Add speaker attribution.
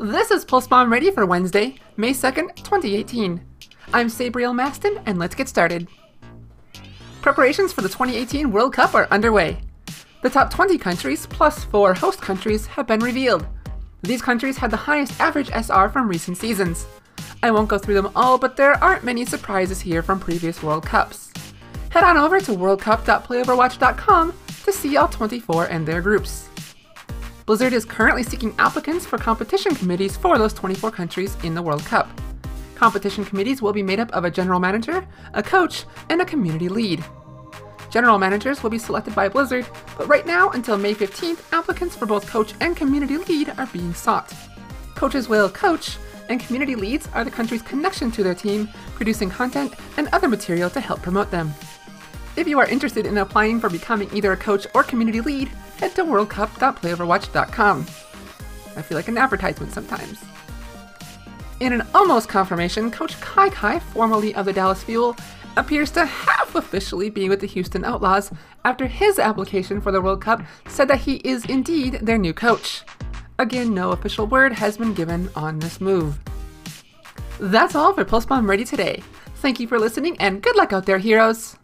Speaker 1: This is Pulse Bomb ready for Wednesday, May 2nd, 2018. I'm Sabriel Maston, and let's get started. Preparations for the 2018 World Cup are underway. The top 20 countries, plus four host countries, have been revealed. These countries had the highest average SR from recent seasons. I won't go through them all, but there aren't many surprises here from previous World Cups. Head on over to worldcup.playoverwatch.com to see all 24 and their groups. Blizzard is currently seeking applicants for competition committees for those 24 countries in the World Cup. Competition committees will be made up of a general manager, a coach, and a community lead. General managers will be selected by Blizzard, but right now, until May 15th, applicants for both coach and community lead are being sought. Coaches will coach, and community leads are the country's connection to their team, producing content and other material to help promote them. If you are interested in applying for becoming either a coach or community lead, head to worldcup.playoverwatch.com. I feel like an advertisement sometimes. In an almost confirmation, Coach Kai Kai, formerly of the Dallas Fuel, appears to half officially be with the Houston Outlaws after his application for the World Cup said that he is indeed their new coach. Again, no official word has been given on this move. That's all for Pulse Bomb Ready today. Thank you for listening and good luck out there, heroes!